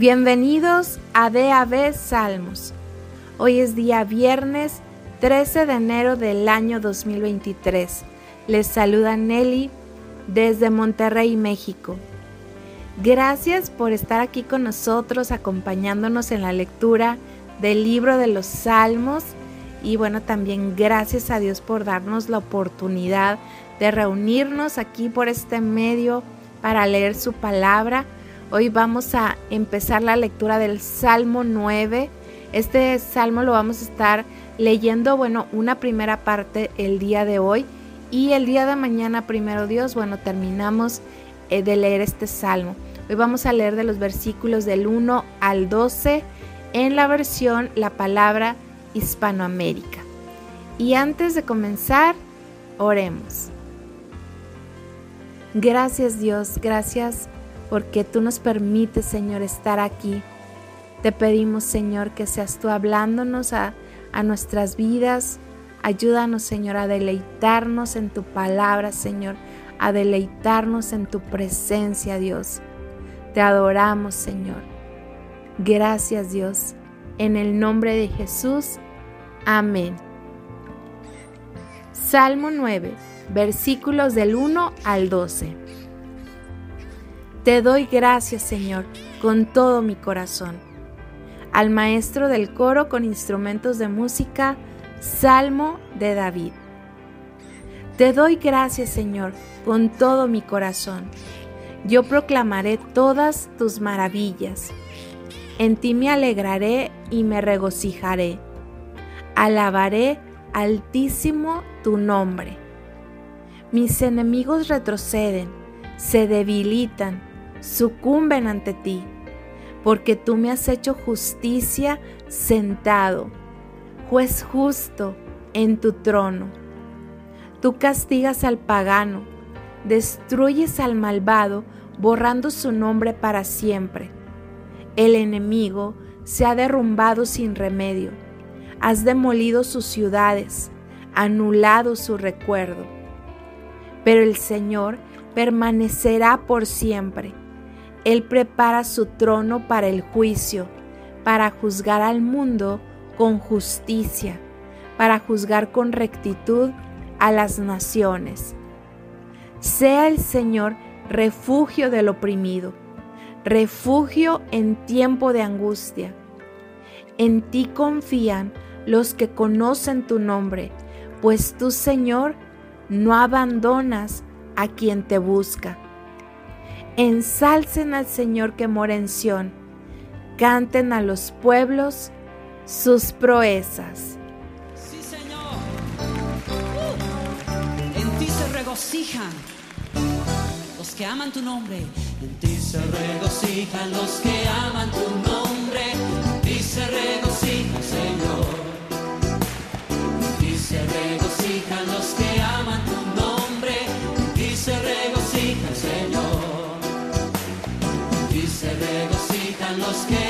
Bienvenidos a DAB Salmos. Hoy es día viernes 13 de enero del año 2023. Les saluda Nelly desde Monterrey, México. Gracias por estar aquí con nosotros acompañándonos en la lectura del libro de los Salmos y bueno, también gracias a Dios por darnos la oportunidad de reunirnos aquí por este medio para leer su palabra Hoy vamos a empezar la lectura del Salmo 9. Este salmo lo vamos a estar leyendo, bueno, una primera parte el día de hoy y el día de mañana, primero Dios, bueno, terminamos eh, de leer este salmo. Hoy vamos a leer de los versículos del 1 al 12 en la versión La Palabra Hispanoamérica. Y antes de comenzar, oremos. Gracias Dios, gracias porque tú nos permites, Señor, estar aquí. Te pedimos, Señor, que seas tú hablándonos a, a nuestras vidas. Ayúdanos, Señor, a deleitarnos en tu palabra, Señor, a deleitarnos en tu presencia, Dios. Te adoramos, Señor. Gracias, Dios. En el nombre de Jesús. Amén. Salmo 9, versículos del 1 al 12. Te doy gracias, Señor, con todo mi corazón. Al maestro del coro con instrumentos de música, Salmo de David. Te doy gracias, Señor, con todo mi corazón. Yo proclamaré todas tus maravillas. En ti me alegraré y me regocijaré. Alabaré altísimo tu nombre. Mis enemigos retroceden, se debilitan sucumben ante ti, porque tú me has hecho justicia sentado, juez justo en tu trono. Tú castigas al pagano, destruyes al malvado, borrando su nombre para siempre. El enemigo se ha derrumbado sin remedio. Has demolido sus ciudades, anulado su recuerdo. Pero el Señor permanecerá por siempre él prepara su trono para el juicio, para juzgar al mundo con justicia, para juzgar con rectitud a las naciones. Sea el Señor refugio del oprimido, refugio en tiempo de angustia. En ti confían los que conocen tu nombre, pues tú, Señor, no abandonas a quien te busca. Ensalcen al Señor que mora en Sión. Canten a los pueblos sus proezas. Sí, Señor. Uh, en ti se regocijan los que aman tu nombre. En ti se regocijan los que aman tu nombre. Los que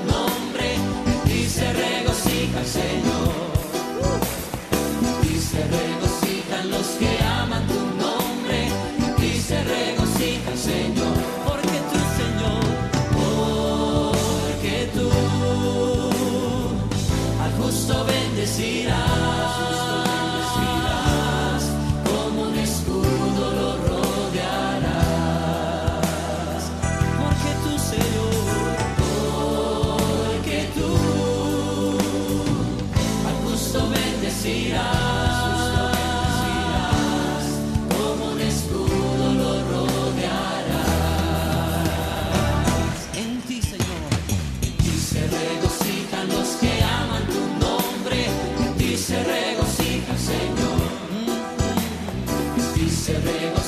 Señor. Y se regocijan los que aman tu nombre. Y se regocijan, Señor. living